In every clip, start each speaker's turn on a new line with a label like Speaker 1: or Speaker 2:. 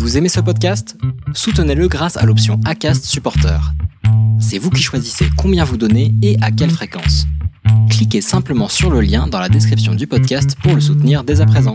Speaker 1: Vous aimez ce podcast? Soutenez-le grâce à l'option ACAST Supporter. C'est vous qui choisissez combien vous donnez et à quelle fréquence. Cliquez simplement sur le lien dans la description du podcast pour le soutenir dès à présent.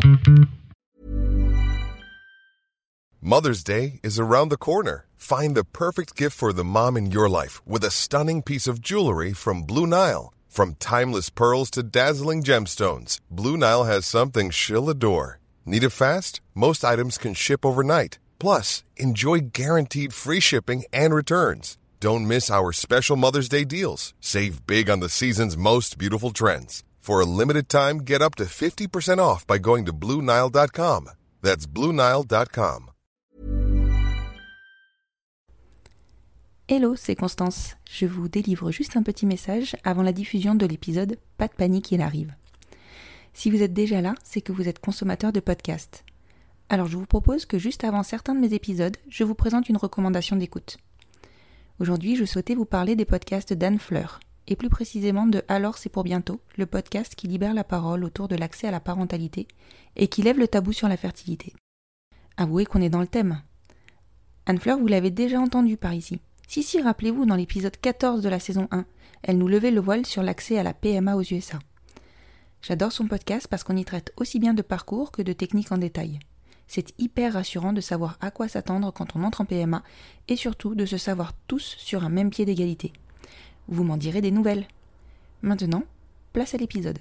Speaker 2: Mother's Day is around the corner. Find the perfect gift for the mom in your life with a stunning piece of jewelry from Blue Nile. From timeless pearls to dazzling gemstones, Blue Nile has something she'll adore. Need it fast? Most items can ship overnight. Plus, enjoy guaranteed free shipping and returns. Don't miss our special Mother's Day deals. Save big on the season's most beautiful trends. For a limited time, get up to 50% off by going to BlueNile.com. That's BlueNile.com.
Speaker 3: Hello, c'est Constance. Je vous délivre juste un petit message avant la diffusion de l'épisode Pas de panique, il arrive. Si vous êtes déjà là, c'est que vous êtes consommateur de podcasts. Alors je vous propose que juste avant certains de mes épisodes, je vous présente une recommandation d'écoute. Aujourd'hui, je souhaitais vous parler des podcasts d'Anne Fleur, et plus précisément de Alors c'est pour bientôt, le podcast qui libère la parole autour de l'accès à la parentalité et qui lève le tabou sur la fertilité. Avouez qu'on est dans le thème. Anne Fleur, vous l'avez déjà entendu par ici. Si, si, rappelez-vous, dans l'épisode 14 de la saison 1, elle nous levait le voile sur l'accès à la PMA aux USA. J'adore son podcast parce qu'on y traite aussi bien de parcours que de techniques en détail. C'est hyper rassurant de savoir à quoi s'attendre quand on entre en PMA et surtout de se savoir tous sur un même pied d'égalité. Vous m'en direz des nouvelles. Maintenant, place à l'épisode.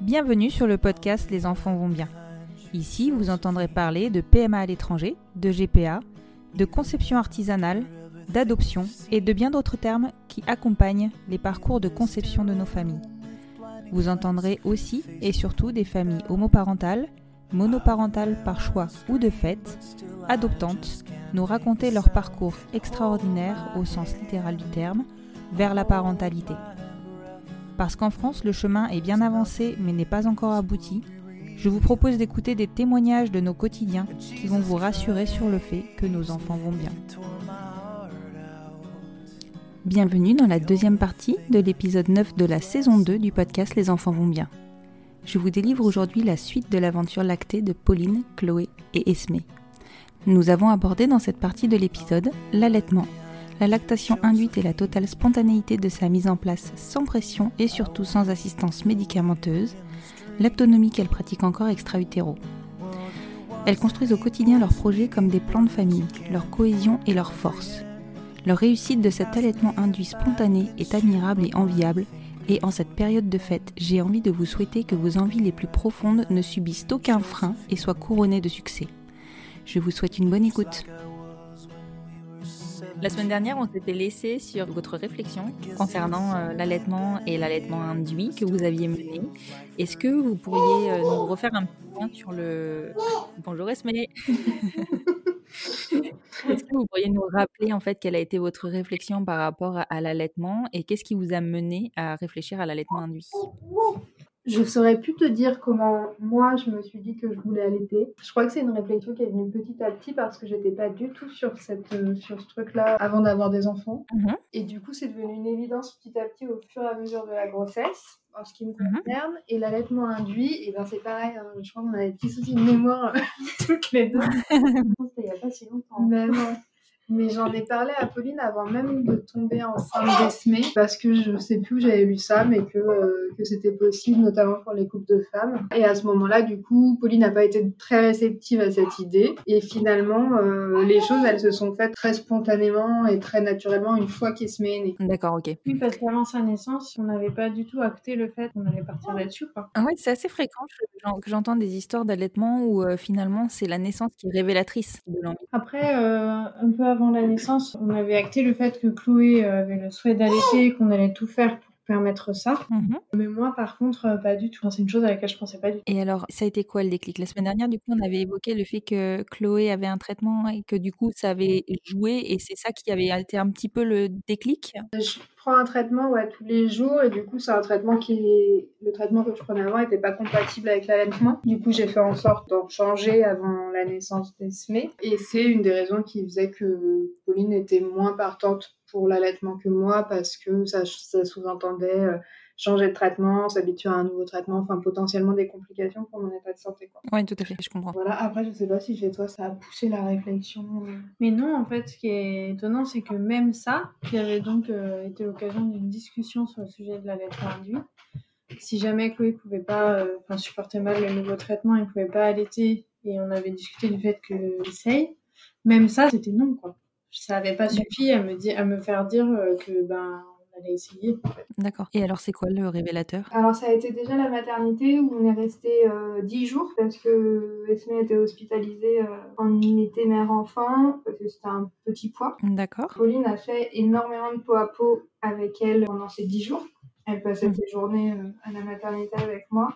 Speaker 3: Bienvenue sur le podcast Les enfants vont bien. Ici, vous entendrez parler de PMA à l'étranger, de GPA, de conception artisanale, d'adoption et de bien d'autres termes qui accompagnent les parcours de conception de nos familles. Vous entendrez aussi et surtout des familles homoparentales, monoparentales par choix ou de fait, adoptantes, nous raconter leur parcours extraordinaire au sens littéral du terme vers la parentalité. Parce qu'en France, le chemin est bien avancé mais n'est pas encore abouti, je vous propose d'écouter des témoignages de nos quotidiens qui vont vous rassurer sur le fait que nos enfants vont bien. Bienvenue dans la deuxième partie de l'épisode 9 de la saison 2 du podcast Les enfants vont bien. Je vous délivre aujourd'hui la suite de l'aventure lactée de Pauline, Chloé et Esmé. Nous avons abordé dans cette partie de l'épisode l'allaitement, la lactation induite et la totale spontanéité de sa mise en place sans pression et surtout sans assistance médicamenteuse, l'autonomie qu'elles pratiquent encore extra-utéro. Elles construisent au quotidien leurs projets comme des plans de famille, leur cohésion et leur force. Leur réussite de cet allaitement induit spontané est admirable et enviable, et en cette période de fête, j'ai envie de vous souhaiter que vos envies les plus profondes ne subissent aucun frein et soient couronnées de succès. Je vous souhaite une bonne écoute. La semaine dernière, on s'était laissé sur votre réflexion concernant euh, l'allaitement et l'allaitement induit que vous aviez mené. Est-ce que vous pourriez euh, nous refaire un petit point sur le... Bonjour Esmé Est-ce que vous pourriez nous rappeler en fait quelle a été votre réflexion par rapport à, à l'allaitement et qu'est-ce qui vous a mené à réfléchir à l'allaitement induit?
Speaker 4: Je saurais plus te dire comment moi je me suis dit que je voulais allaiter. Je crois que c'est une réflexion qui est venue petit à petit parce que j'étais pas du tout sur cette euh, sur ce truc-là avant d'avoir des enfants.
Speaker 3: Mhm.
Speaker 4: Et du coup, c'est devenu une évidence petit à petit au fur et à mesure de la grossesse en ce qui me
Speaker 3: Mhm.
Speaker 4: concerne. Et l'allaitement induit, et ben c'est pareil. hein, je crois qu'on a des petits soucis de mémoire toutes les deux.
Speaker 5: C'était il n'y a pas si longtemps.
Speaker 4: Mais non. Mais j'en ai parlé à Pauline avant même de tomber enceinte d'Esmé, parce que je sais plus où j'avais lu ça, mais que, euh, que c'était possible, notamment pour les couples de femmes. Et à ce moment-là, du coup, Pauline n'a pas été très réceptive à cette idée. Et finalement, euh, les choses, elles se sont faites très spontanément et très naturellement une fois qu'Esmé est née.
Speaker 3: D'accord, ok.
Speaker 5: Oui, parce qu'avant sa naissance, on n'avait pas du tout acté le fait qu'on allait partir là-dessus. quoi.
Speaker 3: Ah ouais, c'est assez fréquent que j'en- que j'entends des histoires d'allaitement où euh, finalement c'est la naissance qui est révélatrice de l'envie.
Speaker 5: Après, euh, un peu avant la naissance, on avait acté le fait que Chloé euh, avait le souhait d'allaiter et qu'on allait tout faire pour permettre ça.
Speaker 3: Mhm.
Speaker 5: Mais moi, par contre, euh, pas du tout. C'est une chose à laquelle je pensais pas du tout.
Speaker 3: Et alors, ça a été quoi le déclic? La semaine dernière, du coup, on avait évoqué le fait que Chloé avait un traitement et que du coup, ça avait joué et c'est ça qui avait été un petit peu le déclic?
Speaker 4: Je prends un traitement ouais, tous les jours et du coup c'est un traitement qui le traitement que je prenais avant n'était pas compatible avec l'allaitement. Du coup j'ai fait en sorte d'en changer avant la naissance d'Esmé et c'est une des raisons qui faisait que Pauline était moins partante pour l'allaitement que moi parce que ça, ça sous-entendait euh, changer de traitement, s'habituer à un nouveau traitement, enfin potentiellement des complications pour mon état de santé. Quoi.
Speaker 3: Oui, tout à fait, je comprends.
Speaker 4: Voilà, après je sais pas si chez toi ça a poussé la réflexion. euh.
Speaker 5: Mais non, en fait, ce qui est étonnant, c'est que même ça, qui avait donc euh, été l'occasion d'une discussion sur le sujet de l'allaitement induit, si jamais Chloé pouvait pas, euh, enfin, supporter mal le nouveau traitement, il pouvait pas allaiter, et on avait discuté du fait que essaye, même ça, c'était non, quoi. Ça avait pas suffi à me dire, à me faire dire euh, que ben allait essayer.
Speaker 3: D'accord. Et alors, c'est quoi le révélateur?
Speaker 4: Alors ça a été déjà la maternité où on est resté euh, 10 jours parce que Esmé était hospitalisée euh, en unité mère-enfant parce que c'était un petit poids.
Speaker 3: D'accord.
Speaker 4: Pauline a fait énormément de peau à peau avec elle pendant ces 10 jours. Elle passait
Speaker 3: Mhm.
Speaker 4: ses journées euh, à la maternité avec moi.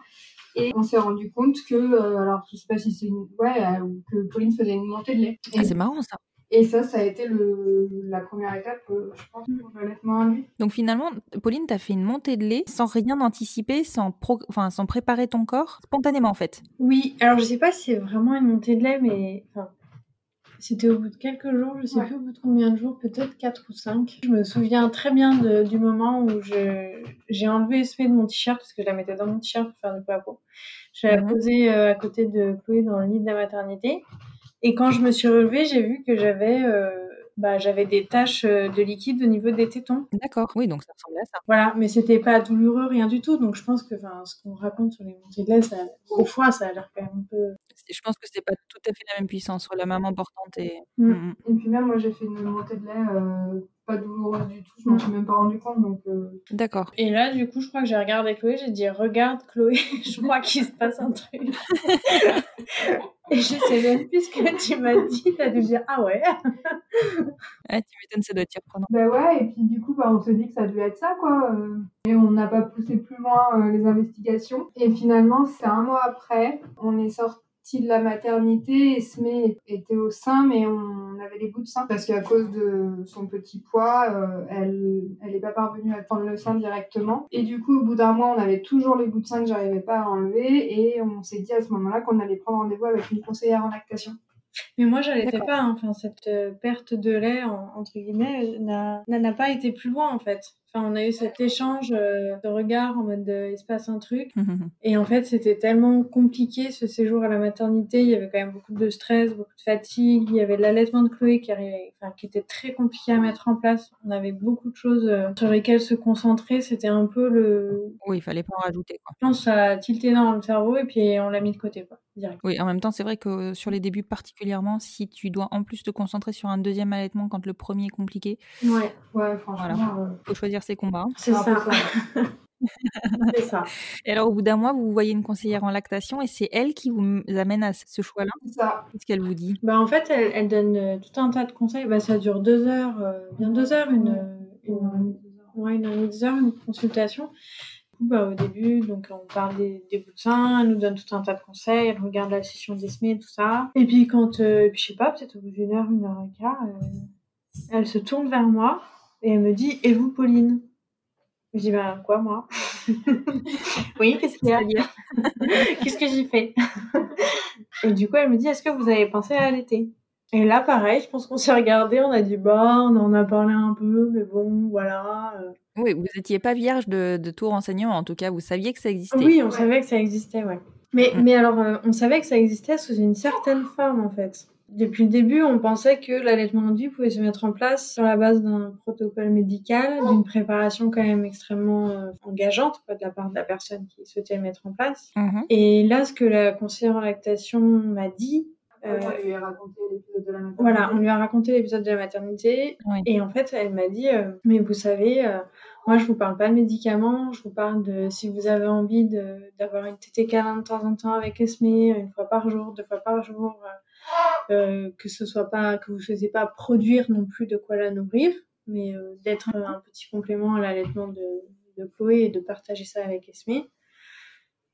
Speaker 4: Et on s'est rendu compte que, euh, alors je sais pas si c'est une... Ouais, euh, que Pauline faisait une montée de lait. Et,
Speaker 3: Ah, c'est marrant ça.
Speaker 4: Et ça, ça a été le, la première étape, euh, je pense, pour l'allaitement induit.
Speaker 3: Donc finalement, Pauline, t'as fait une montée de lait sans rien anticiper, sans, pro- enfin, sans préparer ton corps, spontanément en fait.
Speaker 5: Oui, alors je sais pas si c'est vraiment une montée de lait, mais enfin, c'était au bout de quelques jours, je sais
Speaker 4: Ouais.
Speaker 5: plus au bout de combien de jours, peut-être 4 ou 5. Je me souviens très bien de- du moment où j'ai enlevé Esmé de mon t-shirt, parce que je la mettais dans mon t-shirt pour faire du pot à pot. Je l'ai
Speaker 3: Mhm.
Speaker 5: posée euh, à côté de Chloé dans le lit de la maternité. Et quand je me suis relevée, j'ai vu que j'avais euh, bah, j'avais des taches euh, de liquide au niveau des tétons.
Speaker 3: D'accord. Oui, donc ça ressemble à ça.
Speaker 5: Voilà, mais c'était pas douloureux, rien du tout. Donc je pense que enfin, ce qu'on raconte sur les montées de lait, ça, au foie, ça a l'air quand même un peu.
Speaker 3: Je pense que c'est pas tout à fait la même puissance la maman portante et.
Speaker 5: Mm.
Speaker 3: Mm, mm.
Speaker 4: Et puis même, moi, j'ai fait une montée de lait euh, pas douloureuse du tout. Je m'en suis même pas rendu compte. Donc, euh,
Speaker 3: D'accord.
Speaker 5: Et là, du coup, je crois que j'ai regardé Chloé, j'ai dit Regarde Chloé, je crois qu'il se passe un truc. Et je sais même plus ce que tu m'as dit, t'as dû dire Ah ouais
Speaker 3: Ah, tu m'étonnes, ça doit être surprenant.
Speaker 4: bah ouais, et puis du coup, bah, on se dit que ça devait être ça, quoi. euh. Et on n'a pas poussé plus loin euh, les investigations. Et finalement, c'est un mois après, on est sorti de la maternité. Esmé était au sein, mais on avait les bouts de sein. Parce qu'à cause de son petit poids, euh, elle elle n'est pas parvenue à prendre le sein directement. Et du coup, au bout d'un mois, on avait toujours les bouts de sein que j'arrivais pas à enlever. Et on s'est dit à ce moment-là qu'on allait prendre rendez-vous avec une conseillère en lactation.
Speaker 5: Mais moi, j'allaitais pas. hein. Enfin, cette euh, perte de lait, en- entre guillemets, n'a pas été plus loin, en fait. Enfin, on a eu cet échange euh, de regards en mode euh, il se passe un truc.
Speaker 3: Mhm.
Speaker 5: Et en fait, c'était tellement compliqué ce séjour à la maternité. Il y avait quand même beaucoup de stress, beaucoup de fatigue. Il y avait l'allaitement de Chloé qui arrivait, enfin, qui était très compliqué à mettre en place. On avait beaucoup de choses euh, sur lesquelles se concentrer. C'était un peu le,
Speaker 3: Oui, il fallait pas en rajouter. Quoi.
Speaker 5: je pense, ça a tilté dans le cerveau et puis on l'a mis de côté, quoi, direct.
Speaker 3: Oui, en même temps, c'est vrai que sur les débuts particulièrement, si tu dois en plus te concentrer sur un deuxième allaitement quand le premier est compliqué,
Speaker 5: Ouais,
Speaker 4: Ouais, franchement. euh,
Speaker 3: faut choisir ses combats.
Speaker 5: c'est ça. c'est ça.
Speaker 3: Et alors, au bout d'un mois, vous voyez une conseillère en lactation et c'est elle qui vous amène à ce choix-là.
Speaker 4: C'est ça.
Speaker 3: Qu'est-ce qu'elle vous dit?
Speaker 5: Bah, en fait, elle, elle donne euh, tout un tas de conseils. Bah, ça dure deux heures, euh, bien deux heures, une, une, ouais, une deux heures, consultation. Du coup, bah, au début, donc, on parle des, des bouts de sein, elle nous donne tout un tas de conseils, elle regarde la session d'Esmé, tout ça. Et puis, quand, euh, et puis, je sais pas, peut-être au bout d'une heure, une heure et quart, euh, elle se tourne vers moi et elle me dit Et vous, Pauline? Je dis Bah, quoi, moi? Oui, qu'est-ce qu'il y a Qu'est-ce que j'ai fait? Et du coup, elle me dit Est-ce que vous avez pensé à allaiter Et là, pareil, je pense qu'on s'est regardé, on a dit Bah, on en a parlé un peu, mais bon, voilà. euh.
Speaker 3: Oui, vous n'étiez pas vierge de, de tout renseignement, en tout cas, vous saviez que ça existait.
Speaker 5: Oui, on savait que ça existait, ouais. Mais, mais alors, euh, on savait que ça existait sous une certaine forme, en fait. Depuis le début, on pensait que l'allaitement induit pouvait se mettre en place sur la base d'un protocole médical, d'une préparation quand même extrêmement euh, engageante quoi, de la part de la personne qui souhaitait le mettre en place.
Speaker 3: Mhm.
Speaker 5: Et là, ce que la conseillère en lactation m'a dit, euh,
Speaker 4: On lui a raconté l'épisode de la maternité.
Speaker 5: voilà, on lui a raconté l'épisode de la maternité
Speaker 3: Oui.
Speaker 5: et en fait, elle m'a dit, euh, mais vous savez, euh, moi, je vous parle pas de médicaments, je vous parle de si vous avez envie d'avoir une tétée câlin de temps en temps avec Esmé, une fois par jour, deux fois par jour, euh, que ce soit pas, que vous ne souhaitez pas produire non plus de quoi la nourrir, mais euh, d'être un petit complément à l'allaitement de, de Chloé et de partager ça avec Esme.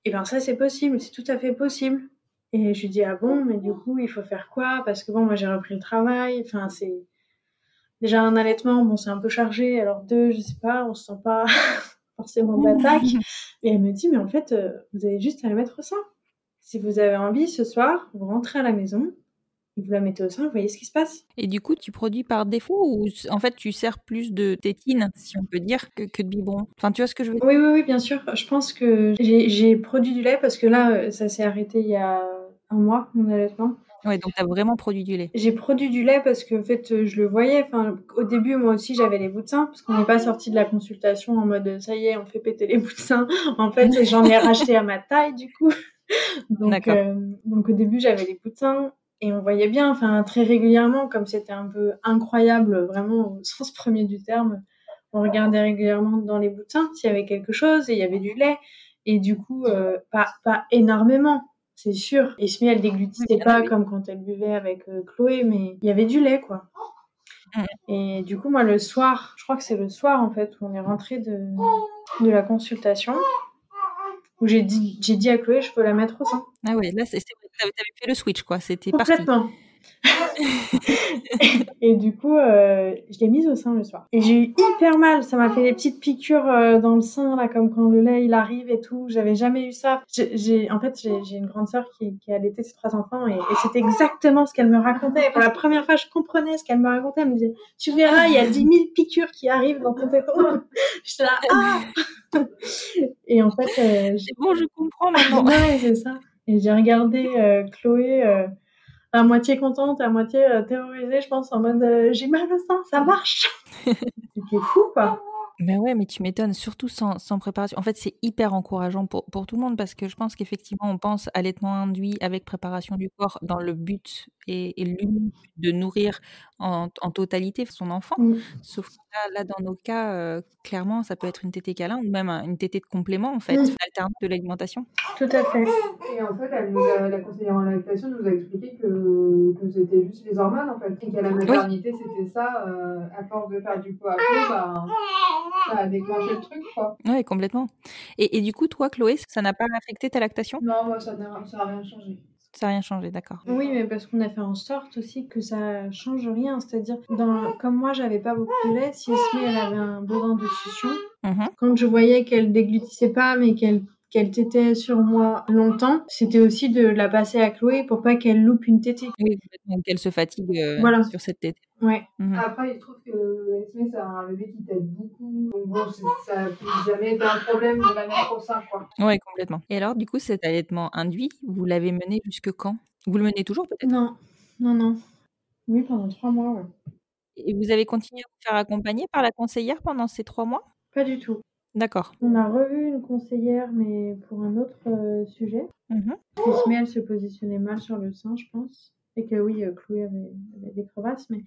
Speaker 5: Et ben ça c'est possible, c'est tout à fait possible. Et je lui dis ah bon, mais du coup il faut faire quoi? Parce que bon moi j'ai repris le travail, enfin c'est déjà un allaitement, bon c'est un peu chargé, alors deux je sais pas, on se sent pas forcément d'attaque. Et elle me dit mais en fait euh, vous avez juste à mettre au. Si vous avez envie ce soir, vous rentrez à la maison, vous la mettez au sein, vous voyez ce qui se passe.
Speaker 3: Et du coup, tu produis par défaut ou en fait tu sers plus de tétine, si on peut dire, que, que de biberon? Enfin, tu vois ce que je veux dire?
Speaker 5: Oui, oui, oui, bien sûr. Je pense que j'ai produit du lait parce que là, ça s'est arrêté il y a un mois, mon allaitement.
Speaker 3: Ouais, donc tu as vraiment produit du lait.
Speaker 5: J'ai produit du lait parce que en fait, je le voyais. Enfin, au début, moi aussi, j'avais les bouts de sein parce qu'on n'est pas sorti de la consultation en mode ça y est, on fait péter les bouts de sein. En fait, j'en ai racheté à ma taille du coup. Donc,
Speaker 3: D'accord.
Speaker 5: euh, donc au début, j'avais les bouts de sein et on voyait bien, enfin très régulièrement, comme c'était un peu incroyable, vraiment au sens premier du terme. On regardait régulièrement dans les sein s'il y avait quelque chose et il y avait du lait. Et du coup, euh, pas, pas énormément, c'est sûr. Et Smee, elle déglutissait
Speaker 3: Oui,
Speaker 5: pas
Speaker 3: oui.
Speaker 5: comme quand elle buvait avec euh, Chloé, mais il y avait du lait, quoi. Et du coup, moi, le soir, je crois que c'est le soir, en fait, où on est rentré de, de la consultation, où j'ai dit, j'ai dit à Chloé, je peux la mettre au sein.
Speaker 3: Ah ouais, là, c'est t'avais fait le switch, quoi. C'était.
Speaker 5: Complètement. et du coup, euh, je l'ai mise au sein le soir. Et j'ai eu hyper mal. Ça m'a fait des petites piqûres euh, dans le sein, là, comme quand le lait il arrive et tout. J'avais jamais eu ça. J'ai, en fait, j'ai, une grande sœur qui, qui a allaité ses trois enfants et, et c'était exactement ce qu'elle me racontait. Pour la première fois, je comprenais ce qu'elle me racontait. Elle me disait, tu verras, il y a 10 000 piqûres qui arrivent dans ton téton. J'étais là, ah Et en fait, euh,
Speaker 3: C'est bon, je comprends maintenant.
Speaker 5: Ouais, c'est ça. Et j'ai regardé euh, Chloé euh, à moitié contente, à moitié euh, terrorisée, je pense, en mode euh, j'ai mal au sein, ça marche. C'était fou, quoi.
Speaker 3: Ben ouais, mais tu m'étonnes, surtout sans, sans préparation. En fait, c'est hyper encourageant pour, pour tout le monde parce que je pense qu'effectivement, on pense allaitement induit avec préparation du corps dans le but et, et de nourrir en, en totalité son enfant.
Speaker 5: Mm.
Speaker 3: Sauf que là, là, dans nos cas, euh, clairement, ça peut être une tétée câlin ou même un- une tétée de complément, en fait,
Speaker 5: Mm.
Speaker 3: alternante de l'alimentation.
Speaker 5: Tout à fait.
Speaker 4: Et en fait, elle nous a- la conseillère en lactation nous a expliqué que, que c'était juste les hormones en fait. Et qu'à la maternité, c'était ça. euh, à force de faire du pot à pot, bah, ça a déclenché le truc quoi.
Speaker 3: Oui, complètement. Et, et du coup, toi, Chloé, ça n'a pas affecté ta lactation?
Speaker 4: Non, moi, ça n'a ça a rien changé.
Speaker 3: Ça n'a rien changé, d'accord.
Speaker 5: Oui, mais parce qu'on a fait en sorte aussi que ça change rien. C'est-à-dire, dans... comme moi, j'avais pas beaucoup de lait, si Esme, elle avait un besoin de succion,
Speaker 3: Mhm.
Speaker 5: quand je voyais qu'elle déglutissait pas, mais qu'elle qu'elle tétait sur moi longtemps, c'était aussi de la passer à Chloé pour pas qu'elle loupe une tétée.
Speaker 3: Oui, qu'elle se fatigue euh,
Speaker 5: Voilà.
Speaker 3: sur cette tétée.
Speaker 5: Ouais.
Speaker 3: Mhm.
Speaker 4: Après, il se trouve que Esme, c'est un bébé qui t'aide beaucoup. Donc bon, ça n'a jamais été un problème de la mettre au sein quoi.
Speaker 3: Oui, complètement. Et alors, du coup, cet allaitement induit, vous l'avez mené jusque quand? Vous le menez toujours peut-être?
Speaker 5: Non, non, non. Oui, pendant trois mois, ouais.
Speaker 3: Et vous avez continué à vous faire accompagner par la conseillère pendant ces trois mois?
Speaker 5: Pas du tout.
Speaker 3: D'accord.
Speaker 5: On a revu une conseillère, mais pour un autre euh, sujet. Isme, elle se positionnait mal sur le sein, je pense. Et que oui, euh, Chloé avait, avait des crevasses. Mais,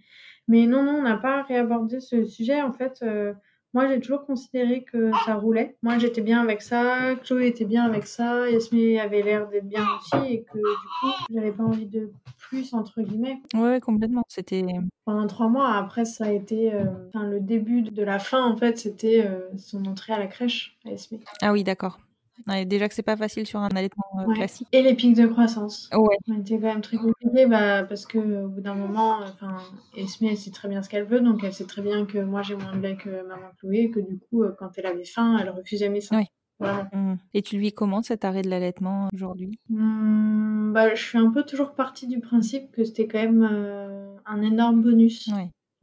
Speaker 5: mais non, non, on n'a pas réabordé ce sujet. En fait, euh, moi, j'ai toujours considéré que ça roulait. Moi, j'étais bien avec ça. Chloé était bien avec ça. Yasmine avait l'air d'être bien aussi. Et que du coup, j'avais pas envie de plus, entre guillemets.
Speaker 3: Oui, complètement. C'était.
Speaker 5: Pendant trois mois, après, ça a été euh, enfin, le début de la fin, en fait, c'était euh, son entrée à la crèche à Esme.
Speaker 3: Ah oui, d'accord. Ouais, déjà que c'est pas facile sur un allaitement euh,
Speaker 5: Ouais.
Speaker 3: classique.
Speaker 5: Et les pics de croissance.
Speaker 3: Ouais.
Speaker 5: Été quand même très compliqué bah, parce que au bout d'un moment, enfin, Esme, elle sait très bien ce qu'elle veut, donc elle sait très bien que moi j'ai moins de lait que maman Chloé, et que du coup, euh, quand elle avait faim, elle refusait mes seins.
Speaker 3: Oui. Et tu vis comment cet arrêt de l'allaitement aujourd'hui?
Speaker 5: Hum, bah, je suis un peu toujours partie du principe que c'était quand même euh, un énorme bonus.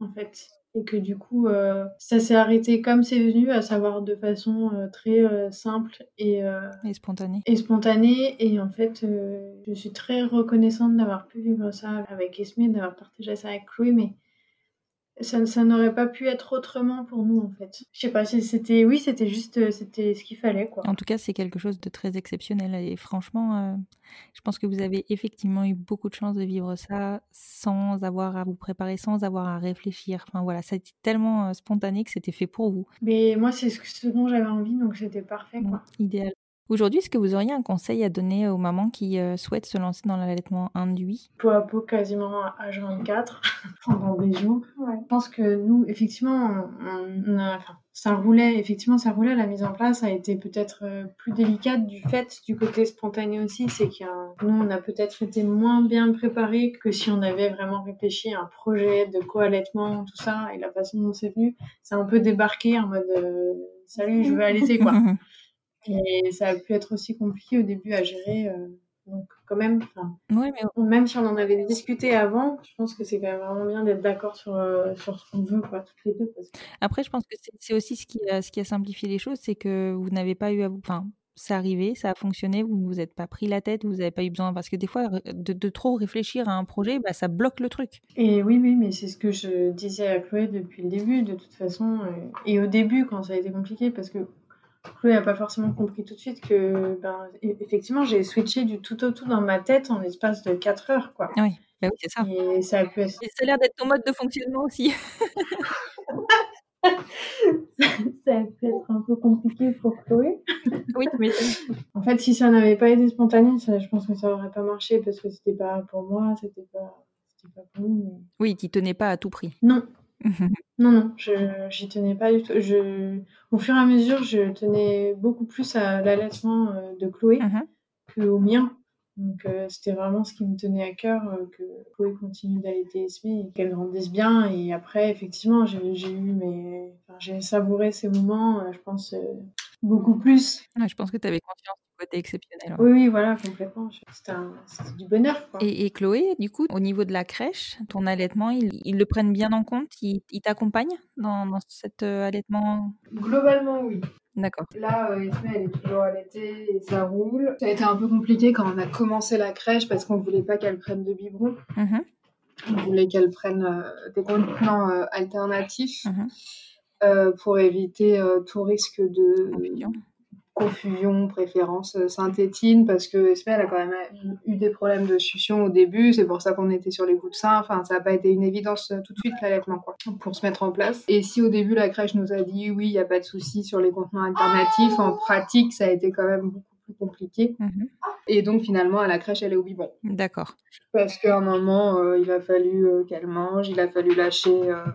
Speaker 5: En fait. Et que du coup, euh, ça s'est arrêté comme c'est venu, à savoir de façon euh, très euh, simple et, euh,
Speaker 3: Et spontané
Speaker 5: et spontanée. Et en fait, je suis très reconnaissante d'avoir pu vivre ça avec Esme, d'avoir partagé ça avec Chloé, mais ça, ça n'aurait pas pu être autrement pour nous, en fait. Je sais pas, si c'était... Oui, c'était juste... euh, C'était ce qu'il fallait, quoi.
Speaker 3: En tout cas, c'est quelque chose de très exceptionnel. Et franchement, euh, je pense que vous avez effectivement eu beaucoup de chance de vivre ça sans avoir à vous préparer, sans avoir à réfléchir. Enfin voilà, ça a été tellement euh, spontané que c'était fait pour vous.
Speaker 5: Mais moi, c'est ce, ce dont j'avais envie, donc c'était parfait, quoi.
Speaker 3: Idéal. Aujourd'hui, est-ce que vous auriez un conseil à donner aux mamans qui euh, souhaitent se lancer dans l'allaitement induit?
Speaker 5: Peau à peau quasiment à H24 pendant des jours. Je pense que nous, effectivement, on, on a, enfin, ça roulait, effectivement, ça roulait. La mise en place a été peut-être euh, plus délicate du fait du côté spontané aussi. C'est que nous, on a peut-être été moins bien préparés que si on avait vraiment réfléchi à un projet de co-allaitement, tout ça. Et la façon dont c'est venu, c'est un peu débarqué en mode euh, salut, je veux allaiter, quoi. Et ça a pu être aussi compliqué au début à gérer. euh, donc, quand même,
Speaker 3: Oui, mais
Speaker 5: même si on en avait discuté avant, je pense que c'est quand même vraiment bien d'être d'accord sur, euh, sur ce qu'on veut, quoi, toutes les deux. Parce que...
Speaker 3: après, je pense que c'est aussi ce qui, a, ce qui a simplifié les choses, c'est que vous n'avez pas eu à vous. Enfin, c'est arrivé, ça a fonctionné, vous ne vous êtes pas pris la tête, vous n'avez pas eu besoin. Parce que des fois, de, de trop réfléchir à un projet, bah, ça bloque le truc.
Speaker 5: Et oui, oui, mais c'est ce que je disais à Chloé depuis le début, de toute façon. euh, Et au début, quand ça a été compliqué, parce que Chloé n'a pas forcément compris tout de suite que, ben, e- effectivement, j'ai switché du tout au tout dans ma tête en l'espace de 4 heures, quoi.
Speaker 3: Oui, bah oui c'est ça.
Speaker 5: Et ça a pu être
Speaker 3: Et ça a l'air d'être ton mode de fonctionnement aussi.
Speaker 5: ça a pu être un peu compliqué pour Chloé.
Speaker 3: oui, mais
Speaker 5: En fait, si ça n'avait pas été spontané, ça, je pense que ça aurait pas marché parce que c'était pas pour moi, c'était pas, pas pour nous. mais-
Speaker 3: oui, tu tenais pas à tout prix.
Speaker 5: Non, non, non, je j'y tenais pas du tout. Je, au fur et à mesure, je tenais beaucoup plus à l'allaitement euh, de Chloé
Speaker 3: Mhm.
Speaker 5: qu'au mien. Donc euh, c'était vraiment ce qui me tenait à cœur, euh, que Chloé continue d'allaiter Esme et qu'elle grandisse bien. Et après, effectivement, j'ai eu mes... enfin, j'ai savouré ces moments, euh, je pense, beaucoup plus.
Speaker 3: Ouais, je pense que tu avais conscience du côté exceptionnel.
Speaker 5: Oui, oui, voilà, complètement. C'était du bonheur, quoi.
Speaker 3: Et, et Chloé, du coup, au niveau de la crèche, ton allaitement, ils, ils le prennent bien en compte? Ils ils t'accompagnent dans, dans cet euh, allaitement?
Speaker 4: Globalement, oui.
Speaker 3: D'accord.
Speaker 4: Là, euh, Esme, elle est toujours allaitée et ça roule. Ça a été un peu compliqué quand on a commencé la crèche parce qu'on voulait pas qu'elle prenne de biberon.
Speaker 3: Mhm,
Speaker 4: On voulait qu'elle prenne euh, des contenants euh, alternatifs
Speaker 3: mhm.
Speaker 4: euh, pour éviter euh, tout risque de. Confusion, préférence euh, synthétine parce que Esme, elle a quand même eu des problèmes de succion au début. C'est pour ça qu'on était sur les bouts de sein. Enfin, ça n'a pas été une évidence euh, tout de suite l'allaitement quoi, pour se mettre en place. Et si au début la crèche nous a dit oui, il n'y a pas de souci sur les contenants alternatifs, en pratique, ça a été quand même beaucoup plus compliqué.
Speaker 3: Mhm.
Speaker 4: Et donc finalement, à la crèche, elle est au biberon.
Speaker 3: D'accord.
Speaker 4: Parce qu'à un moment, euh, il a fallu euh, qu'elle mange, il a fallu lâcher. euh,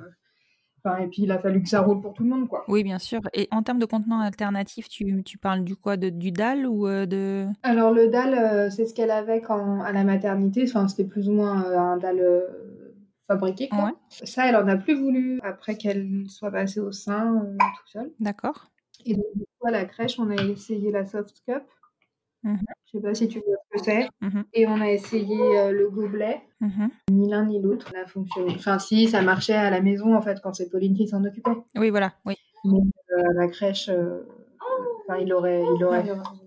Speaker 4: Enfin, et puis il a fallu que ça roule pour tout le monde, quoi.
Speaker 3: Oui, bien sûr. Et en termes de contenant alternatif, tu, tu parles du quoi? De, Du dalle ou euh, de...
Speaker 4: Alors le dalle, euh, c'est ce qu'elle avait quand, à la maternité. Enfin, c'était plus ou moins euh, un dalle fabriqué, quoi.
Speaker 3: Ouais.
Speaker 4: Ça, elle en a plus voulu après qu'elle soit passée au sein tout seul.
Speaker 3: D'accord.
Speaker 4: Et donc, du coup, à la crèche, on a essayé la soft cup.
Speaker 3: Mhm.
Speaker 4: Je sais pas si tu vois ce que c'est.
Speaker 3: Mhm,
Speaker 4: Et on a essayé euh, le gobelet.
Speaker 3: mhm.
Speaker 4: Ni l'un ni l'autre n'a fonctionné. Enfin, si, ça marchait à la maison, en fait, quand c'est Pauline qui s'en occupait.
Speaker 3: Oui, voilà. Oui.
Speaker 4: Euh, à la crèche, euh, enfin, il aurait, il aurait.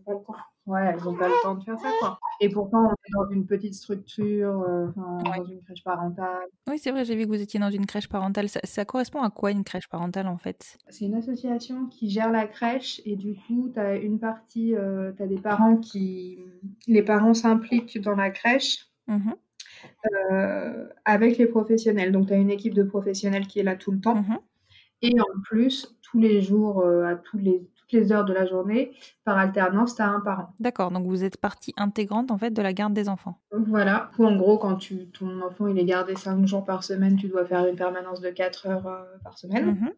Speaker 5: Pas le temps.
Speaker 4: Ouais, elles n'ont pas le temps de faire ça, quoi. Et pourtant, on est dans une petite structure, euh,
Speaker 3: Ouais.
Speaker 4: dans une crèche parentale.
Speaker 3: Oui, c'est vrai, j'ai vu que vous étiez dans une crèche parentale. Ça, ça correspond à quoi une crèche parentale en fait?
Speaker 4: C'est une association qui gère la crèche et du coup, tu as une partie, tu as des parents qui. Les parents s'impliquent dans la crèche
Speaker 3: Mhm,
Speaker 4: euh, avec les professionnels. Donc, tu as une équipe de professionnels qui est là tout le temps.
Speaker 3: mhm.
Speaker 4: Et en plus, tous les jours, euh, à tous les, les heures de la journée, par alternance, tu as un parent.
Speaker 3: D'accord, donc vous êtes partie intégrante en fait de la garde des enfants.
Speaker 4: Voilà. Ou en gros, quand tu, ton enfant il est gardé 5 jours par semaine, tu dois faire une permanence de 4 heures euh, par semaine.
Speaker 3: Mhm.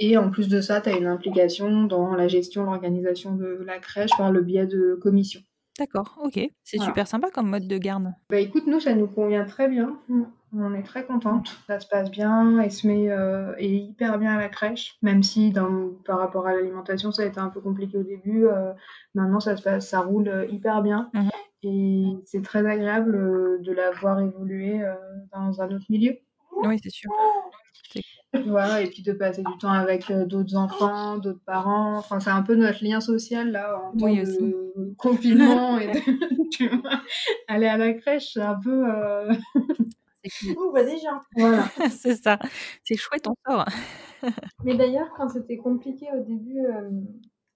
Speaker 4: Et en plus de ça, tu as une implication dans la gestion, l'organisation de la crèche par le biais de commissions.
Speaker 3: D'accord, ok. C'est
Speaker 4: Voilà.
Speaker 3: super sympa comme mode de garde.
Speaker 4: Bah écoute, nous, ça nous convient très bien. On est très contente. Ça se passe bien. Esme euh, est hyper bien à la crèche, même si dans, par rapport à l'alimentation, ça a été un peu compliqué au début. euh, maintenant, ça se passe, ça roule euh, hyper bien.
Speaker 3: Mhm.
Speaker 4: Et c'est très agréable euh, de la voir évoluer dans un autre milieu.
Speaker 3: Oui, c'est sûr.
Speaker 4: Voilà, et puis de passer du temps avec d'autres enfants, d'autres parents. Enfin, c'est un peu notre lien social là en temps
Speaker 3: Oui,
Speaker 4: de
Speaker 3: aussi.
Speaker 4: confinement et de, tu vois, aller à la crèche, c'est un peu euh.
Speaker 5: Ouh, bah déjà.
Speaker 4: voilà.
Speaker 3: c'est ça. C'est chouette, on sort.
Speaker 5: Mais d'ailleurs, quand c'était compliqué au début, euh,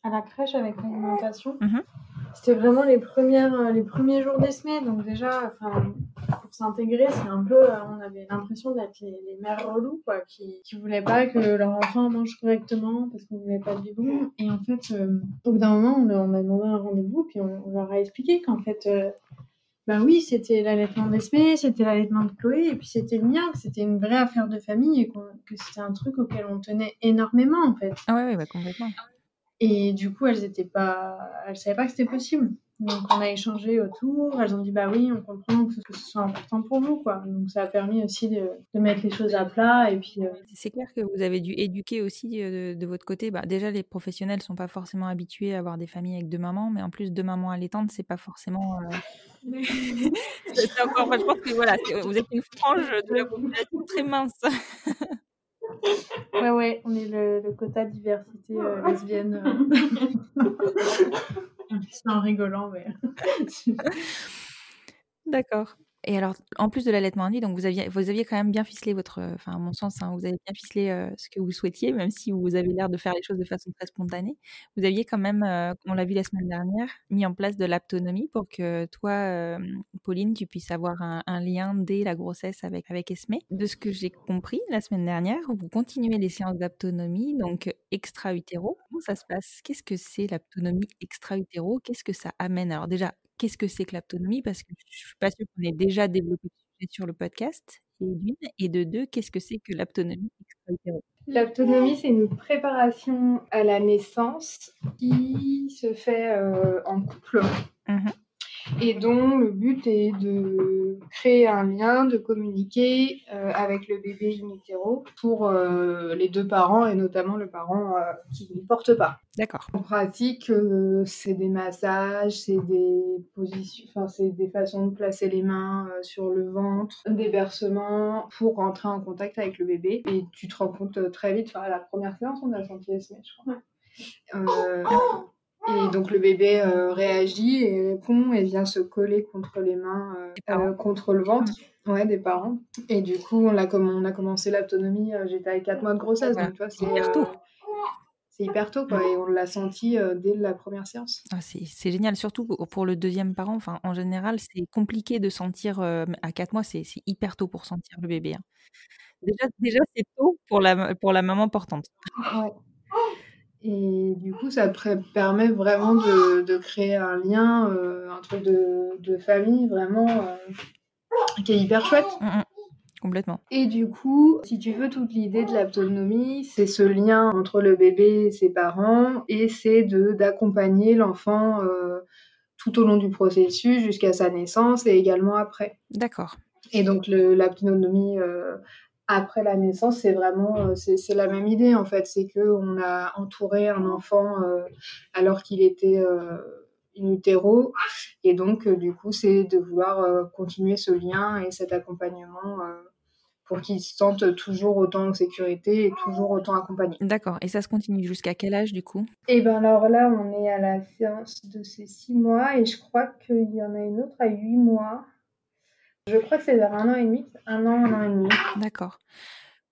Speaker 5: à la crèche avec l'alimentation.
Speaker 3: Mhm.
Speaker 5: C'était vraiment les, premières, euh, les premiers jours d'Esmé. Donc déjà, pour s'intégrer, c'est un peu... euh, On avait l'impression d'être les, les mères reloues, quoi, qui, qui voulaient pas que leur enfant mange correctement parce qu'on voulait pas de biberon. Et en fait, euh, au bout d'un moment, on, a- on a demandé un rendez-vous, puis on, on leur a expliqué qu'en fait... ben oui, c'était l'allaitement d'Esmé, c'était l'allaitement de Chloé, et puis c'était le mien, que c'était une vraie affaire de famille, et que c'était un truc auquel on tenait énormément, en fait.
Speaker 3: Ah ouais, ouais, bah, complètement.
Speaker 5: Et du coup, elles étaient pas, elles savaient pas que c'était possible. Donc on a échangé autour. Elles ont dit bah oui, on comprend que ce, soit important pour vous, quoi. Donc ça a permis aussi de, de mettre les choses à plat et puis. euh,
Speaker 3: C'est clair que vous avez dû éduquer aussi euh, de, de votre côté. Bah, déjà, les professionnels sont pas forcément habitués à avoir des familles avec deux mamans, mais en plus deux mamans allaitantes, c'est pas forcément. euh, c'est c'est encore. enfin, je pense que voilà, vous êtes une frange de la population très mince.
Speaker 5: Ouais ouais, on est le, le quota diversité euh, lesbienne. C'est en rigolant, mais.
Speaker 3: D'accord. Et alors, en plus de l'allaitement induit, donc vous aviez, vous aviez quand même bien ficelé votre, euh, enfin, à mon sens, hein, vous avez bien ficelé euh, ce que vous souhaitiez, même si vous avez l'air de faire les choses de façon très spontanée. Vous aviez quand même, euh, on l'a vu la semaine dernière, mis en place de l'aptonomie pour que toi, euh, Pauline, tu puisses avoir un, lien dès la grossesse avec, avec Esmé. De ce que j'ai compris la semaine dernière, vous continuez les séances d'aptonomie, donc extra-utéro. Comment ça se passe? Qu'est-ce que c'est l'aptonomie extra-utéro Qu'est-ce que ça amène? Alors déjà, qu'est-ce que c'est que l'aptonomie Parce que je suis pas sûre qu'on ait déjà développé le sujet sur le podcast. Et d'une, et de deux, qu'est-ce que c'est que extra-utéro
Speaker 4: L'autonomie, c'est une préparation à la naissance qui se fait euh, en couple
Speaker 3: Mhm.
Speaker 4: Et dont le but est de créer un lien, de communiquer euh, avec le bébé in utero pour euh, les deux parents et notamment le parent euh, qui ne porte pas.
Speaker 3: D'accord.
Speaker 4: En pratique, c'est des massages, c'est des positions, enfin c'est des façons de placer les mains sur le ventre, des bercements pour rentrer en contact avec le bébé. Et tu te rends compte très vite. Enfin, à la première séance, on a senti Esmé, je crois. Euh, et donc le bébé euh, réagit et répond et vient se coller contre les mains, euh, euh, contre le ventre. Ouais, des parents. Et du coup, on a, comm- on a commencé l'autonomie, j'étais avec 4 mois de grossesse,
Speaker 3: Voilà.
Speaker 4: donc tu vois, c'est
Speaker 3: Hyper tôt.
Speaker 4: c'est hyper tôt, quoi, et on l'a senti euh, dès la première séance.
Speaker 3: Ah, c'est génial, surtout pour le deuxième parent. Enfin, en général, c'est compliqué de sentir à 4 mois, c'est c'est hyper tôt pour sentir le bébé. hein. Déjà, déjà c'est tôt pour la, pour la maman portante.
Speaker 4: Ouais. Et du coup, ça permet vraiment de, de créer un lien, euh, un truc de, de famille vraiment euh, qui est hyper chouette.
Speaker 3: Mm, mm. Complètement.
Speaker 4: Et du coup, si tu veux, toute l'idée de l'autonomie, c'est ce lien entre le bébé et ses parents, et c'est d'accompagner l'enfant euh, tout au long du processus jusqu'à sa naissance et également après.
Speaker 3: D'accord.
Speaker 4: Et donc l'autonomie euh, après la naissance, c'est vraiment euh, c'est la même idée en fait, c'est que on a entouré un enfant euh, alors qu'il était euh, in utero, et donc euh, du coup c'est de vouloir continuer ce lien et cet accompagnement pour qu'il se sente toujours autant en sécurité et toujours autant accompagné.
Speaker 3: D'accord. Et ça se continue jusqu'à quel âge du coup?
Speaker 4: Et ben alors là, on est à la séance de ces six mois et je crois qu'il y en a une autre à huit mois. Je crois que c'est vers un an et demi, un an, un an et demi.
Speaker 3: D'accord.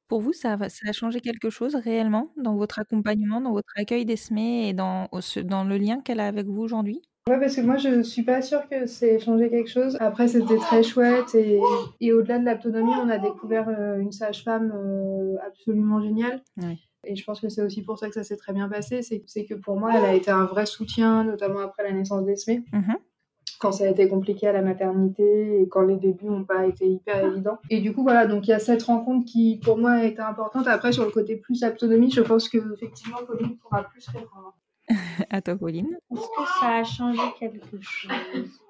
Speaker 3: Pour vous, ça, a changé quelque chose réellement dans votre accompagnement, dans votre accueil d'Esmé et dans, le lien qu'elle a avec vous aujourd'hui?
Speaker 4: Ouais, parce que moi, je suis pas sûre que c'est changé quelque chose. Après, c'était très chouette et, et au-delà de l'autonomie, on a découvert euh, une sage-femme euh, absolument géniale. Et je pense que c'est aussi pour ça que ça s'est très bien passé. C'est que pour moi, elle a été un vrai soutien, notamment après la naissance d'Esmé,
Speaker 3: Mhm.
Speaker 4: Quand ça a été compliqué à la maternité et quand les débuts n'ont pas été hyper évidents. Et du coup, voilà, donc il y a cette rencontre qui, pour moi, a été importante. Après, sur le côté plus autonomie, je pense que effectivement, Pauline pourra plus répondre.
Speaker 3: À toi, Pauline.
Speaker 5: Est-ce que ça a changé quelque chose?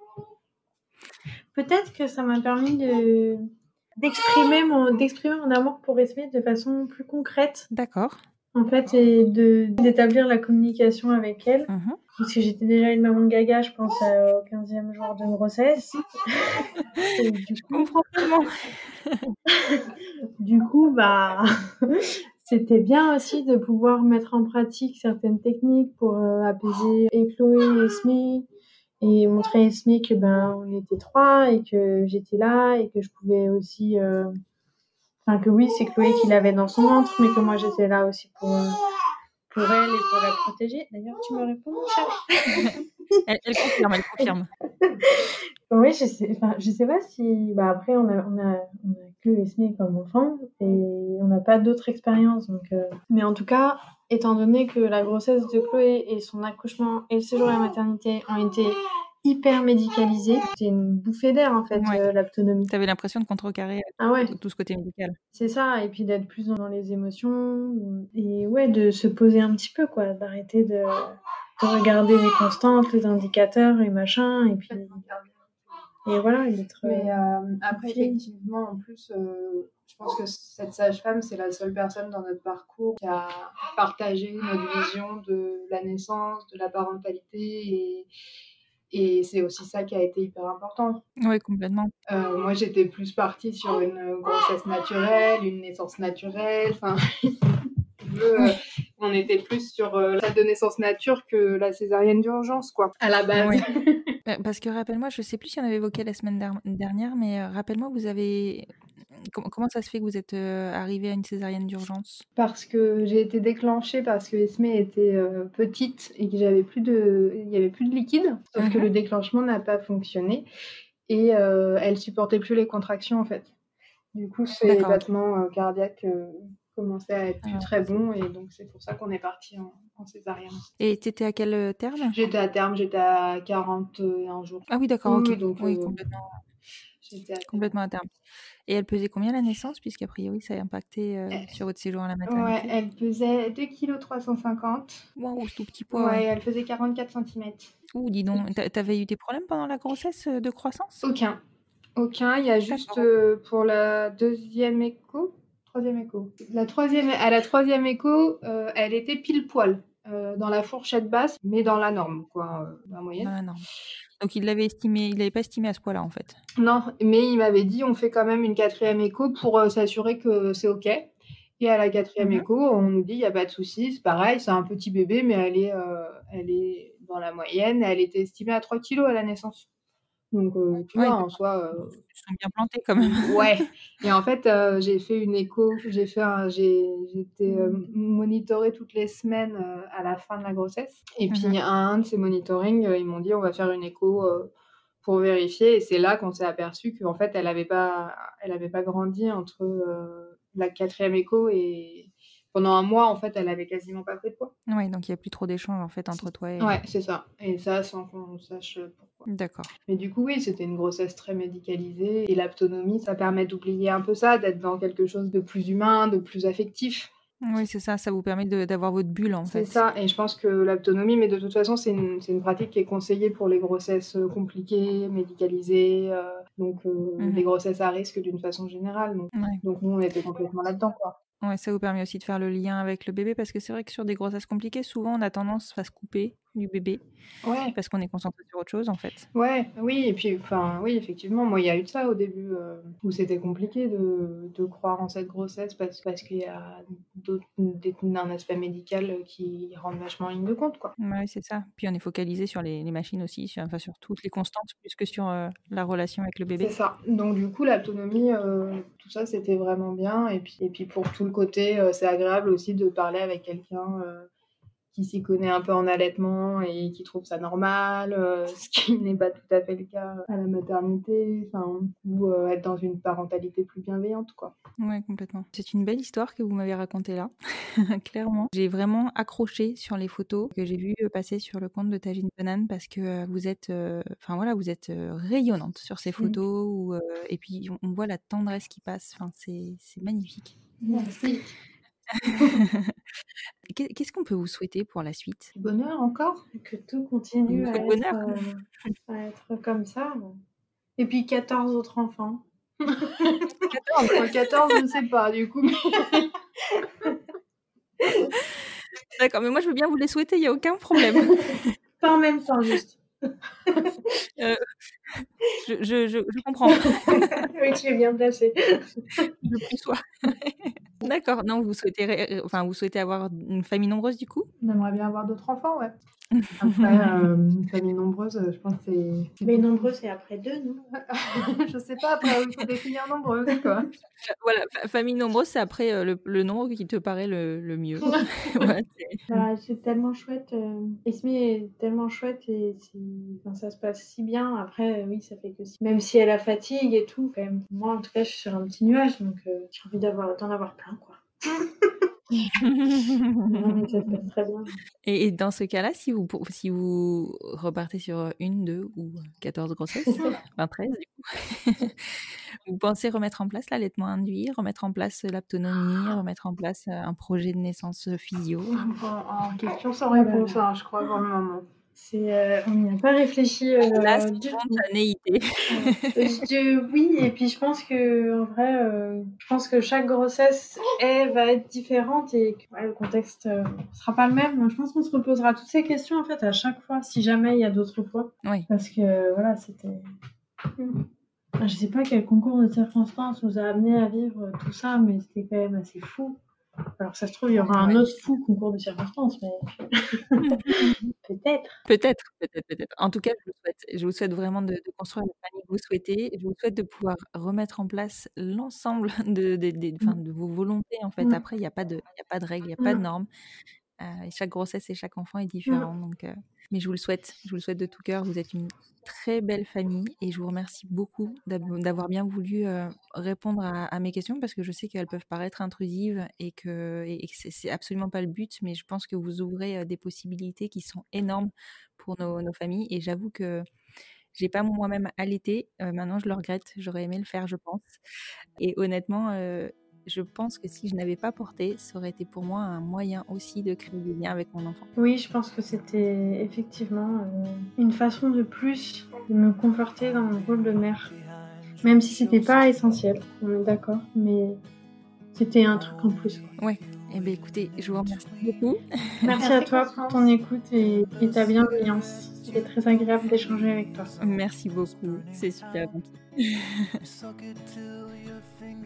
Speaker 5: Peut-être que ça m'a permis de d'exprimer mon d'exprimer mon amour pour Esmé de façon plus concrète
Speaker 3: D'accord.
Speaker 5: En fait et de d'établir la communication avec elle
Speaker 3: Mhm.
Speaker 5: parce que j'étais déjà une maman gaga je pense euh, au 15e jour de grossesse Et du coup, bah, c'était bien aussi de pouvoir mettre en pratique certaines techniques pour euh, apaiser et Chloé et Esmé et montrer à Esmé que ben on était trois et que j'étais là et que je pouvais aussi, euh, enfin que oui c'est Chloé qui l'avait dans son ventre, mais que moi j'étais là aussi pour euh, pour elle et pour la protéger. D'ailleurs, tu me réponds, chéri
Speaker 3: elle, elle confirme, elle confirme.
Speaker 5: Oui, je sais, enfin, je sais pas si. Bah, après, on a, on a, on a Esme comme enfant et on n'a pas d'autres expériences. Donc, euh, Mais en tout cas, étant donné que la grossesse de Chloé et son accouchement et le séjour à la maternité ont été hyper médicalisés, c'est une bouffée d'air en fait,
Speaker 3: Ouais.
Speaker 5: euh, l'autonomie.
Speaker 3: Tu avais l'impression de contrecarrer
Speaker 5: Ah ouais,
Speaker 3: tout ce côté médical.
Speaker 5: c'est ça, et puis d'être plus dans les émotions, et ouais, de se poser un petit peu, quoi, d'arrêter de, de regarder les constantes, les indicateurs et machin, et puis, et voilà, et d'être...
Speaker 4: Mais euh, après,
Speaker 5: Ok.
Speaker 4: effectivement, en plus, euh, je pense que cette sage-femme, c'est la seule personne dans notre parcours qui a partagé notre vision de la naissance, de la parentalité, et, et c'est aussi ça qui a été hyper important.
Speaker 3: Oui, complètement.
Speaker 4: Euh, moi, j'étais plus partie sur une grossesse naturelle, une naissance naturelle. Enfin, euh, on était plus sur euh, la de naissance nature que la césarienne d'urgence, quoi, à la base.
Speaker 3: Oui. Euh, Parce que rappelle-moi, je sais plus si on avait évoqué la semaine der- dernière, mais euh, rappelle-moi, vous avez. Com- comment ça se fait que vous êtes euh, arrivé à une césarienne d'urgence?
Speaker 4: Parce que j'ai été déclenchée parce que Esme était euh, petite et que j'avais plus de, il y avait plus de liquide, sauf que
Speaker 3: Mhm.
Speaker 4: le déclenchement n'a pas fonctionné et euh, elle supportait plus les contractions en fait. Du coup, ses battements cardiaques commençaient à être plus
Speaker 3: Ah.
Speaker 4: très bons et donc c'est pour ça qu'on est parti en, en césarienne.
Speaker 3: Et t'étais à quel terme?
Speaker 4: J'étais à terme, j'étais à 41 jours.
Speaker 3: Ah oui, d'accord, ok.
Speaker 4: donc,
Speaker 3: oui,
Speaker 4: euh,
Speaker 3: complètement. Complètement à terme. Et elle pesait combien la naissance? Puisqu'a priori, ça a impacté euh, sur votre séjour à la
Speaker 4: Ouais,
Speaker 3: maternité.
Speaker 4: elle pesait 2 kg 350.
Speaker 3: Waouh, ce tout petit poids.
Speaker 4: Ouais,
Speaker 3: ouais.
Speaker 4: elle faisait 44 cm.
Speaker 3: Ouh, dis donc, t'a- t'avais eu des problèmes pendant la grossesse euh, de croissance?
Speaker 4: Aucun. Aucun. Il y a juste euh, pour la deuxième écho, troisième écho. La troisième, à la troisième écho, euh, elle était pile poil euh, dans la fourchette basse, mais dans la norme, quoi, euh, dans la moyenne.
Speaker 3: Donc il l'avait estimé, il l'avait pas estimé à ce poids-là en fait.
Speaker 4: Non, mais il m'avait dit on fait quand même une quatrième écho pour euh, s'assurer que c'est ok. Et à la quatrième
Speaker 3: Mhm.
Speaker 4: écho, on nous dit il y a pas de souci, c'est pareil, c'est un petit bébé, mais elle est, elle est dans la moyenne. Elle était estimée à 3 kilos à la naissance. Donc euh, tu
Speaker 3: Ouais,
Speaker 4: vois, en soi. euh,
Speaker 3: Ils sont bien plantés quand même.
Speaker 4: Ouais. Et en fait, euh, j'ai fait une écho, j'ai fait j'ai, j'étais euh, monitorée toutes les semaines à la fin de la grossesse. Et puis
Speaker 3: Mhm.
Speaker 4: à un de ces monitorings, ils m'ont dit on va faire une écho pour vérifier. Et c'est là qu'on s'est aperçu qu'en fait, elle avait pas, elle avait pas grandi entre la quatrième écho et pendant un mois, en fait, elle avait quasiment pas pris de poids.
Speaker 3: Ouais, donc il n'y a plus trop d'échanges en fait entre toi et.
Speaker 4: Ouais, c'est ça. Et ça, sans qu'on sache pourquoi.
Speaker 3: D'accord.
Speaker 4: Mais du coup, oui, c'était une grossesse très médicalisée. Et l'autonomie, ça permet d'oublier un peu ça, d'être dans quelque chose de plus humain, de plus affectif.
Speaker 3: Oui, c'est ça, ça vous permet d'avoir votre bulle en
Speaker 4: C'est
Speaker 3: fait.
Speaker 4: ça. Et je pense que l'autonomie, mais de toute façon, c'est une, c'est une pratique qui est conseillée pour les grossesses euh, compliquées, médicalisées, euh, donc euh,
Speaker 3: Mhm.
Speaker 4: les grossesses à risque d'une façon générale. Donc,
Speaker 3: Ouais.
Speaker 4: donc nous, on était complètement là-dedans, quoi.
Speaker 3: Ouais, ça vous permet aussi de faire le lien avec le bébé parce que c'est vrai que sur des grossesses compliquées, souvent on a tendance à se couper du bébé
Speaker 4: Ouais.
Speaker 3: parce qu'on est concentré sur autre chose en fait.
Speaker 4: Ouais, oui, et puis, enfin, oui, effectivement, moi, il y a eu ça au début, euh, où c'était compliqué de, de croire en cette grossesse parce, parce qu'il y a un aspect médical qui rentre vachement en ligne de compte, quoi.
Speaker 3: Ouais, c'est ça. Puis on est focalisé sur les, les machines aussi, sur, enfin sur toutes les constantes plus que sur euh, la relation avec le bébé.
Speaker 4: C'est ça. Donc, du coup, l'autonomie, euh, tout ça, c'était vraiment bien. Et puis, et puis pour tout le côté, c'est agréable aussi de parler avec quelqu'un qui s'y connaît un peu en allaitement et qui trouve ça normal, euh, ce qui n'est pas tout à fait le cas à la maternité, enfin, ou euh, être dans une parentalité plus bienveillante, quoi.
Speaker 3: Ouais, complètement. C'est une belle histoire que vous m'avez racontée là, clairement. J'ai vraiment accroché sur les photos que j'ai vues passer sur le compte de Tajine Banane parce que euh, vous êtes, euh, enfin voilà, vous êtes rayonnante sur ces photos où, et puis on, on voit la tendresse qui passe. Enfin, c'est magnifique.
Speaker 4: Merci.
Speaker 3: Qu'est- Qu'est-ce qu'on peut vous souhaiter pour la suite?
Speaker 4: Bonheur encore
Speaker 5: Que tout continue à être, euh, à être comme ça. Et puis 14 autres enfants.
Speaker 4: 14, 14, je ne sais pas, du coup.
Speaker 3: D'accord, mais moi je veux bien vous les souhaiter, il n'y a aucun problème.
Speaker 5: Pas en même temps, juste.
Speaker 3: Euh, je, je, je, je comprends.
Speaker 5: oui, tu es bien placé.
Speaker 3: je plus sois. D'accord, non, vous souhaitez, ré- enfin, vous souhaitez avoir une famille nombreuse du coup?
Speaker 4: On aimerait bien avoir d'autres enfants, ouais. Après, euh, une famille nombreuse, euh, je pense que c'est.
Speaker 5: Mais nombreux, c'est après deux, non?
Speaker 4: Je sais pas, après, il faut définir nombreuse, quoi.
Speaker 3: Voilà, fa- famille nombreuse, c'est après euh, le, le nombre qui te paraît le, le mieux. Ouais, c'est-
Speaker 5: Bah, c'est tellement chouette. Euh... Esme est tellement chouette et enfin, ça se passe si bien. Après, euh, oui, ça fait que si... même si elle a fatigue et tout, quand même. Moi, en tout cas, je suis sur un petit nuage, donc euh, j'ai envie d'avoir d'en avoir plein, quoi. Non, mais ça se passe très bien.
Speaker 3: et, et dans ce cas-là, si vous, pour- si vous repartez sur une, deux ou 14 grossesses, enfin 13 du coup, vous pensez remettre en place l'allaitement induit, remettre en place l'autonomie, remettre en place un projet de naissance physio?
Speaker 4: En question sans réponse, hein, je crois, pour le moment.
Speaker 5: C'est, euh, on n'y a pas réfléchi euh,
Speaker 3: Là,
Speaker 5: du. Je- oui, et puis je pense que en vrai, euh, je pense que chaque grossesse est, va être différente et que ouais, le contexte euh, sera pas le même. Je pense qu'on se reposera toutes ces questions en fait à chaque fois, si jamais il y a d'autres fois.
Speaker 3: Oui.
Speaker 5: Parce que voilà, c'était. Je sais pas quel concours de circonstances nous a amené à vivre tout ça, mais c'était quand même assez fou. Alors ça se trouve, il y aura un
Speaker 3: Ouais.
Speaker 5: autre fou concours de circonstances, mais peut-être.
Speaker 3: Peut-être, peut-être, peut-être. En tout cas, je vous souhaite, je vous souhaite vraiment de, de construire la famille que vous souhaitez. Je vous souhaite de pouvoir remettre en place l'ensemble de, de, de- enfin, de vos volontés. En fait,
Speaker 5: Mm.
Speaker 3: après, il n'y a pas de, il y a pas de règles, il n'y a pas de
Speaker 5: Mm.
Speaker 3: normes. Euh, et chaque grossesse et chaque enfant est différent. Donc, euh, mais je vous le souhaite. Je vous le souhaite de tout cœur. Vous êtes une très belle famille et je vous remercie beaucoup d'av- d'avoir bien voulu euh, répondre à, mes questions parce que je sais qu'elles peuvent paraître intrusives et que, que c'est- absolument pas le but. Mais je pense que vous ouvrez euh, des possibilités qui sont énormes pour nos, familles. Et j'avoue que j'ai pas moi-même allaité. Euh, maintenant, je le regrette. J'aurais aimé le faire, je pense. Et honnêtement, je pense que si je n'avais pas porté, ça aurait été pour moi un moyen aussi de créer des liens avec mon enfant.
Speaker 5: Oui, je pense que c'était effectivement euh, une façon de plus de me conforter dans mon rôle de mère. Même si c'était pas essentiel, on est d'accord, mais c'était un truc en plus. quoi.
Speaker 3: Eh bien, écoutez, je vous remercie beaucoup.
Speaker 5: Merci à toi pour ton écoute et, et ta bienveillance. C'était très agréable d'échanger avec toi.
Speaker 3: Merci beaucoup. C'est super gentil.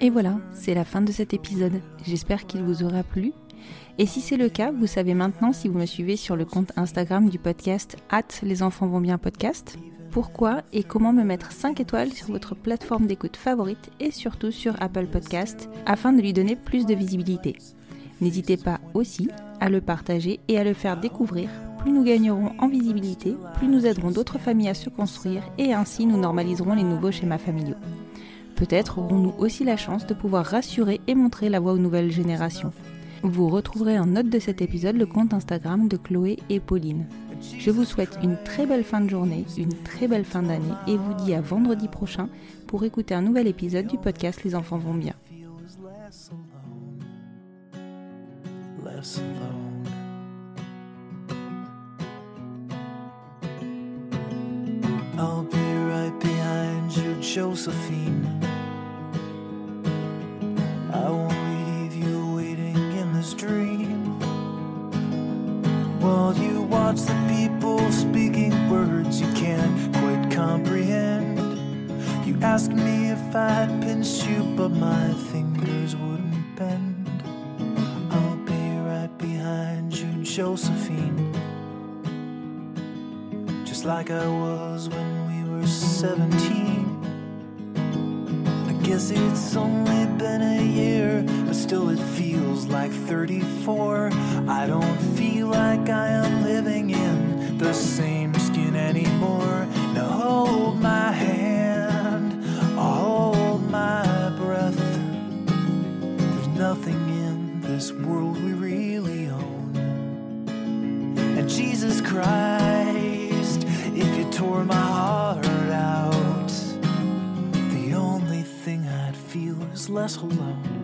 Speaker 3: Et voilà, c'est la fin de cet épisode. J'espère qu'il vous aura plu. Et si c'est le cas, vous savez maintenant si vous me suivez sur le compte Instagram du podcast at les enfants vont bien podcast, pourquoi et comment me mettre 5 étoiles sur votre plateforme d'écoute favorite et surtout sur Apple Podcast afin de lui donner plus de visibilité. N'hésitez pas aussi à le partager et à le faire découvrir. Plus nous gagnerons en visibilité, plus nous aiderons d'autres familles à se construire et ainsi nous normaliserons les nouveaux schémas familiaux. Peut-être aurons-nous aussi la chance de pouvoir rassurer et montrer la voie aux nouvelles générations. Vous retrouverez en note de cet épisode le compte Instagram de Chloé et Pauline. Je vous souhaite une très belle fin de journée, une très belle fin d'année et vous dis à vendredi prochain pour écouter un nouvel épisode du podcast Les enfants vont bien.
Speaker 6: I'll be right behind you, Josephine. I won't leave you waiting in this dream. While you watch the people speaking words you can't quite comprehend. You asked me if I'd pinch you, but my fingers wouldn't bend. I'll be right behind you, Josephine. Like I was when we were 17. I guess it's only been a year, but still it feels like 34. I don't us alone.